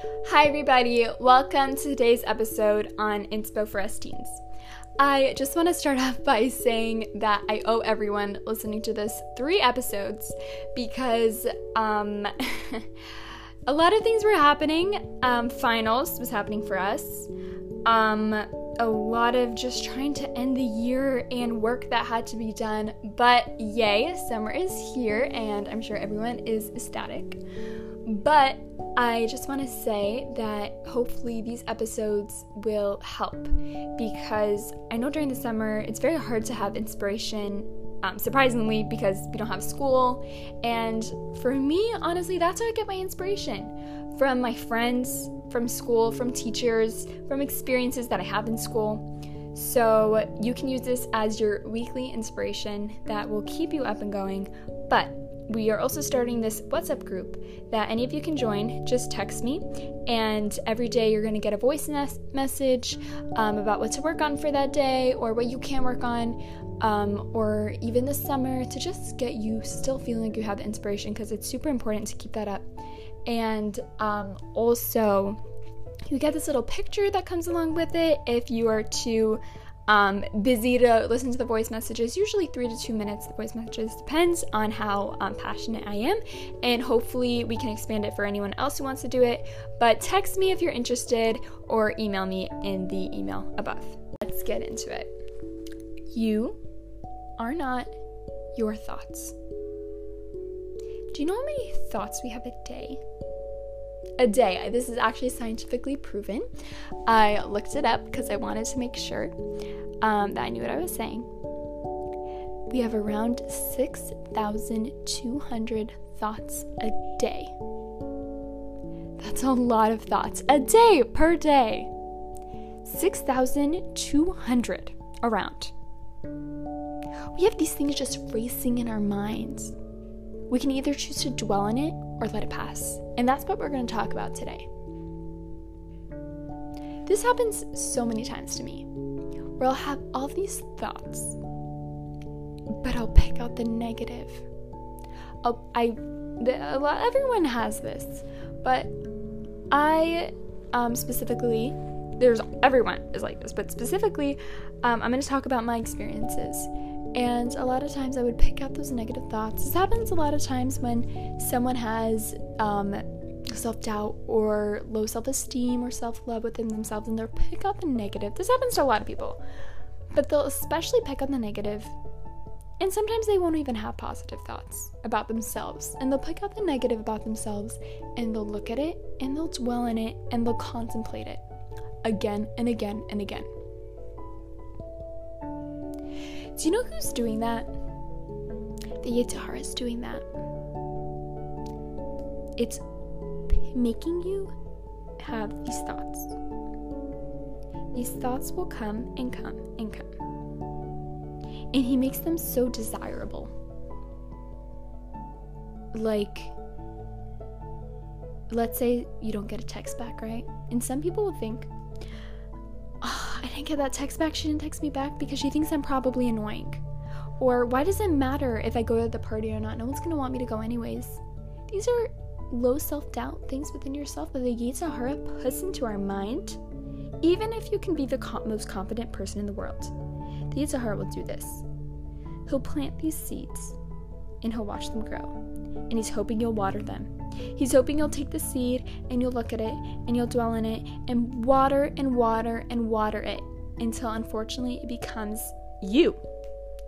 Hi, everybody. Welcome to today's episode on Inspo for Us Teens. I just want to start off by saying that I owe everyone listening to this three episodes because um, a lot of things were happening. Um, finals was happening for us. Um, a lot of just trying to end the year and work that had to be done. But yay, summer is here, and I'm sure everyone is ecstatic. But I just want to say that hopefully these episodes will help because I know during the summer it's very hard to have inspiration, um, surprisingly, because we don't have school. And for me, honestly, that's how I get my inspiration from my friends, from school, from teachers, from experiences that I have in school. So you can use this as your weekly inspiration that will keep you up and going. But we are also starting this WhatsApp group that any of you can join. Just text me, and every day you're going to get a voice mes- message um, about what to work on for that day or what you can work on, um, or even this summer to just get you still feeling like you have the inspiration because it's super important to keep that up. And um, also, you get this little picture that comes along with it if you are to um, busy to listen to the voice messages, usually three to two minutes. The voice messages depends on how um, passionate I am, and hopefully we can expand it for anyone else who wants to do it. But text me if you're interested, or email me in the email above. Let's get into it. You are not your thoughts. Do you know how many thoughts we have a day? A day. This is actually scientifically proven. I looked it up because I wanted to make sure um, that I knew what I was saying. We have around 6,200 thoughts a day. That's a lot of thoughts a day per day. 6,200 around. We have these things just racing in our minds. We can either choose to dwell on it or let it pass. And that's what we're going to talk about today. This happens so many times to me, where I'll have all these thoughts, but I'll pick out the negative. I, the, everyone has this, but I um, specifically, there's everyone is like this, but specifically, um, I'm going to talk about my experiences and a lot of times I would pick out those negative thoughts. This happens a lot of times when someone has um, self doubt or low self esteem or self love within themselves, and they'll pick out the negative. This happens to a lot of people, but they'll especially pick out the negative. And sometimes they won't even have positive thoughts about themselves. And they'll pick out the negative about themselves and they'll look at it and they'll dwell in it and they'll contemplate it again and again and again. Do you know who's doing that? The Hara is doing that. It's making you have these thoughts. These thoughts will come and come and come. And he makes them so desirable. Like, let's say you don't get a text back, right? And some people will think, didn't get that text back. She didn't text me back because she thinks I'm probably annoying. Or why does it matter if I go to the party or not? No one's gonna want me to go anyways. These are low self doubt things within yourself that the Yetzer Hara puts into our mind, even if you can be the most confident person in the world. The Yetzer Hara will do this. He'll plant these seeds and he'll watch them grow. And he's hoping you'll water them. He's hoping you'll take the seed and you'll look at it and you'll dwell in it and water and water and water it until unfortunately it becomes you.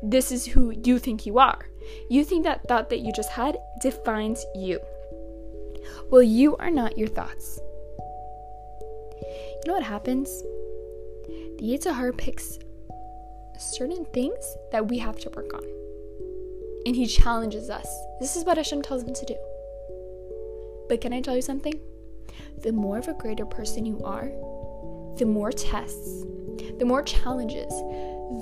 This is who you think you are. You think that thought that you just had defines you. Well, you are not your thoughts. You know what happens? The Yetzer Hara picks certain things that we have to work on. And he challenges us. This is what Hashem tells him to do. But can I tell you something? The more of a greater person you are, the more tests, the more challenges,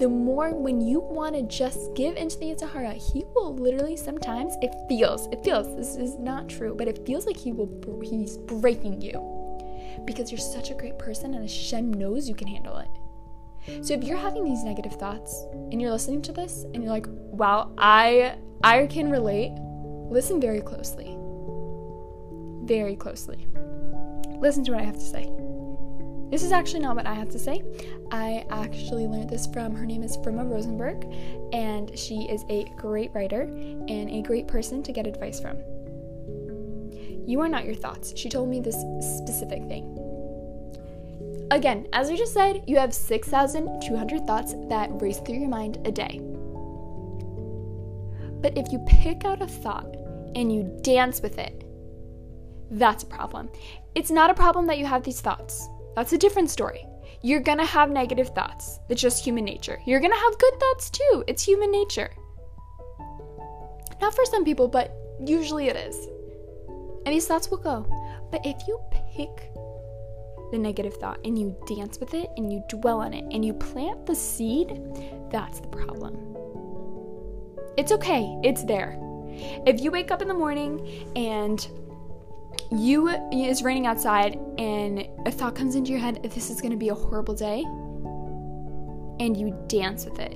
the more when you want to just give into the Yetzer he will literally sometimes it feels it feels this is not true, but it feels like he will he's breaking you because you're such a great person and Hashem knows you can handle it. So if you're having these negative thoughts and you're listening to this and you're like, "Wow, I I can relate," listen very closely. Very closely. listen to what I have to say. This is actually not what I have to say. I actually learned this from her name is Frima Rosenberg, and she is a great writer and a great person to get advice from. You are not your thoughts. She told me this specific thing. Again, as I just said, you have 6,200 thoughts that race through your mind a day. But if you pick out a thought and you dance with it, that's a problem. It's not a problem that you have these thoughts. That's a different story. You're gonna have negative thoughts. It's just human nature. You're gonna have good thoughts too. It's human nature. Not for some people, but usually it is. And these thoughts will go. But if you pick the negative thought and you dance with it and you dwell on it and you plant the seed, that's the problem. It's okay, it's there. If you wake up in the morning and you it's raining outside and a thought comes into your head this is going to be a horrible day and you dance with it.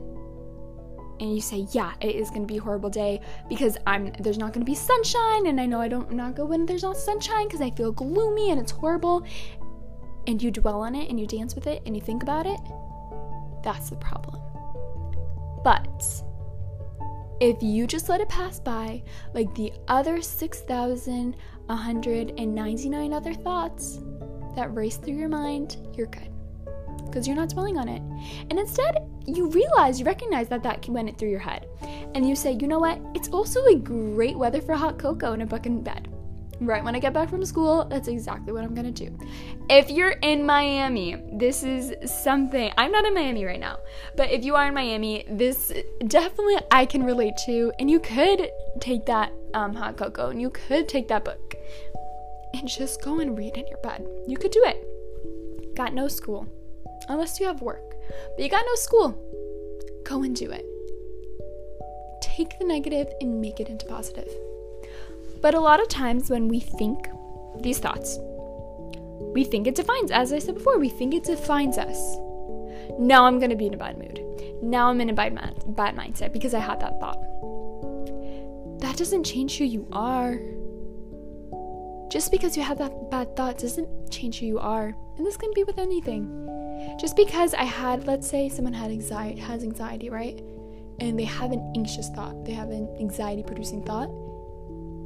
And you say yeah it is going to be a horrible day because i'm there's not going to be sunshine and i know i don't not go when there's not sunshine because i feel gloomy and it's horrible. And you dwell on it and you dance with it and you think about it. That's the problem. But if you just let it pass by like the other 6,199 other thoughts that race through your mind, you're good. Because you're not dwelling on it. And instead, you realize, you recognize that that went through your head. And you say, you know what? It's also a great weather for hot cocoa and a book in bed right when I get back from school, that's exactly what I'm gonna do. If you're in Miami, this is something I'm not in Miami right now, but if you are in Miami, this definitely I can relate to, and you could take that um, hot cocoa and you could take that book and just go and read in your bed. You could do it. Got no school, unless you have work, but you got no school. Go and do it. Take the negative and make it into positive. But a lot of times when we think these thoughts, we think it defines, as I said before, we think it defines us. Now I'm going to be in a bad mood. Now I'm in a bad, bad mindset because I had that thought. That doesn't change who you are. Just because you have that bad thought doesn't change who you are. And this can be with anything. Just because I had, let's say someone had anxiety has anxiety, right? And they have an anxious thought, they have an anxiety producing thought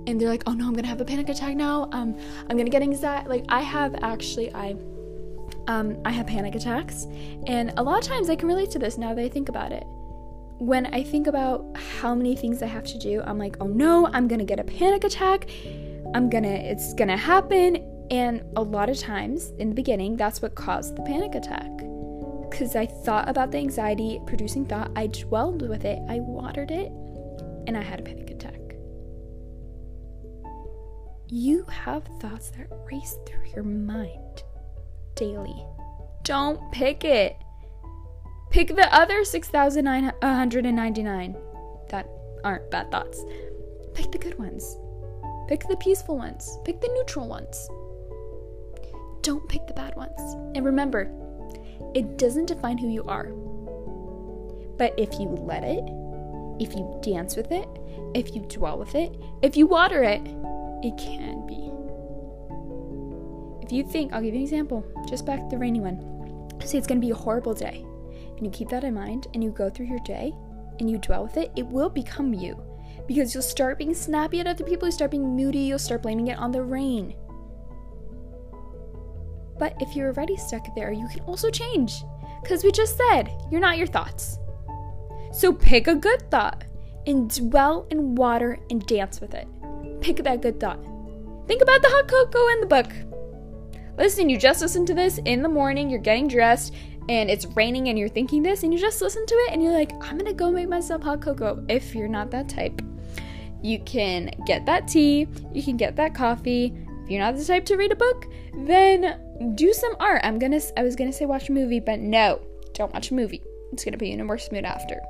and they're like, oh no, I'm gonna have a panic attack now. Um, I'm gonna get anxiety. Like I have actually, I, um, I have panic attacks, and a lot of times I can relate to this now that I think about it. When I think about how many things I have to do, I'm like, oh no, I'm gonna get a panic attack. I'm gonna, it's gonna happen. And a lot of times in the beginning, that's what caused the panic attack. Because I thought about the anxiety producing thought, I dwelled with it, I watered it, and I had a panic attack. You have thoughts that race through your mind daily. Don't pick it. Pick the other 6,999 that aren't bad thoughts. Pick the good ones. Pick the peaceful ones. Pick the neutral ones. Don't pick the bad ones. And remember, it doesn't define who you are. But if you let it, if you dance with it, if you dwell with it, if you water it, it can be. If you think, I'll give you an example, just back the rainy one. Say it's going to be a horrible day, and you keep that in mind, and you go through your day, and you dwell with it, it will become you. Because you'll start being snappy at other people, you start being moody, you'll start blaming it on the rain. But if you're already stuck there, you can also change. Because we just said, you're not your thoughts. So pick a good thought and dwell in water and dance with it pick that good thought. Think about the hot cocoa in the book. Listen, you just listened to this in the morning, you're getting dressed, and it's raining, and you're thinking this, and you just listen to it, and you're like, I'm gonna go make myself hot cocoa if you're not that type. You can get that tea, you can get that coffee. If you're not the type to read a book, then do some art. I'm gonna, I was gonna say watch a movie, but no, don't watch a movie. It's gonna put you in a worse mood after.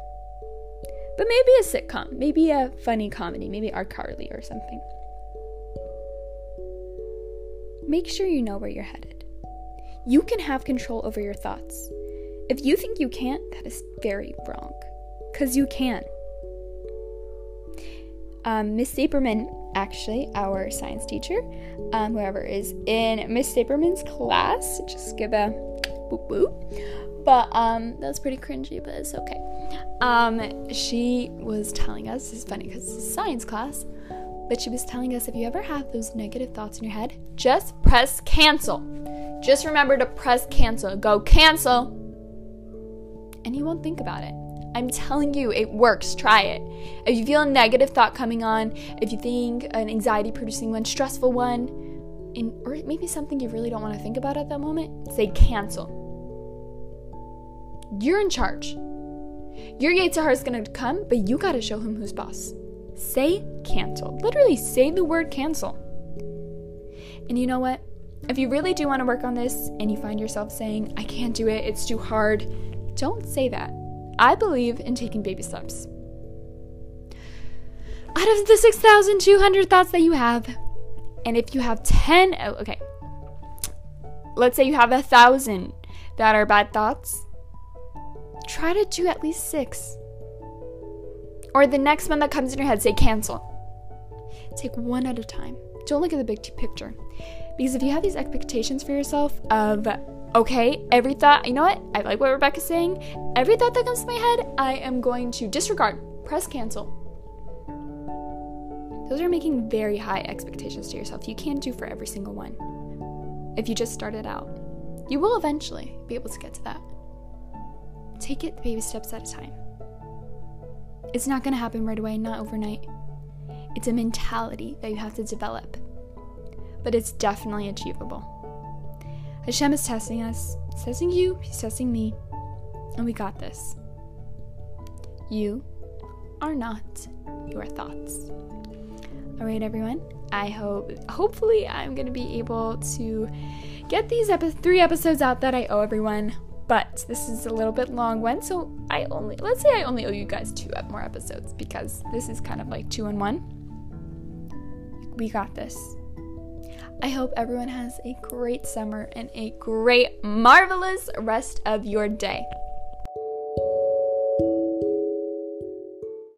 But maybe a sitcom, maybe a funny comedy, maybe iCarly or something. Make sure you know where you're headed. You can have control over your thoughts. If you think you can't, that is very wrong. Because you can. Um, Miss Saperman actually our science teacher, um, whoever is in Miss Saberman's class. Just give a boop boop. But um, that was pretty cringy, but it's okay. Um, she was telling us, it's funny because it's a science class, but she was telling us if you ever have those negative thoughts in your head, just press cancel. Just remember to press cancel. Go cancel. And you won't think about it. I'm telling you, it works. Try it. If you feel a negative thought coming on, if you think an anxiety producing one, stressful one, in, or maybe something you really don't want to think about at that moment, say cancel. You're in charge. Your Yetzer is going to come, but you got to show him who's boss. Say cancel. Literally, say the word cancel. And you know what? If you really do want to work on this and you find yourself saying, I can't do it, it's too hard, don't say that. I believe in taking baby steps. Out of the 6,200 thoughts that you have, and if you have 10, oh, okay, let's say you have a thousand that are bad thoughts, try to do at least six. Or the next one that comes in your head, say cancel. Take one at a time. Don't look at the big picture. Because if you have these expectations for yourself of okay, every thought, you know what? I like what Rebecca's saying. Every thought that comes to my head, I am going to disregard, press cancel. Those are making very high expectations to yourself. You can't do for every single one. If you just started out, you will eventually be able to get to that. Take it baby steps at a time. It's not going to happen right away, not overnight. It's a mentality that you have to develop, but it's definitely achievable. Hashem is testing us, He's testing you, He's testing me, and we got this. You are not your thoughts. All right, everyone. I hope, hopefully, I'm gonna be able to get these epi- three episodes out that I owe everyone. But this is a little bit long one, so I only let's say I only owe you guys two more episodes because this is kind of like two in one. We got this. I hope everyone has a great summer and a great, marvelous rest of your day.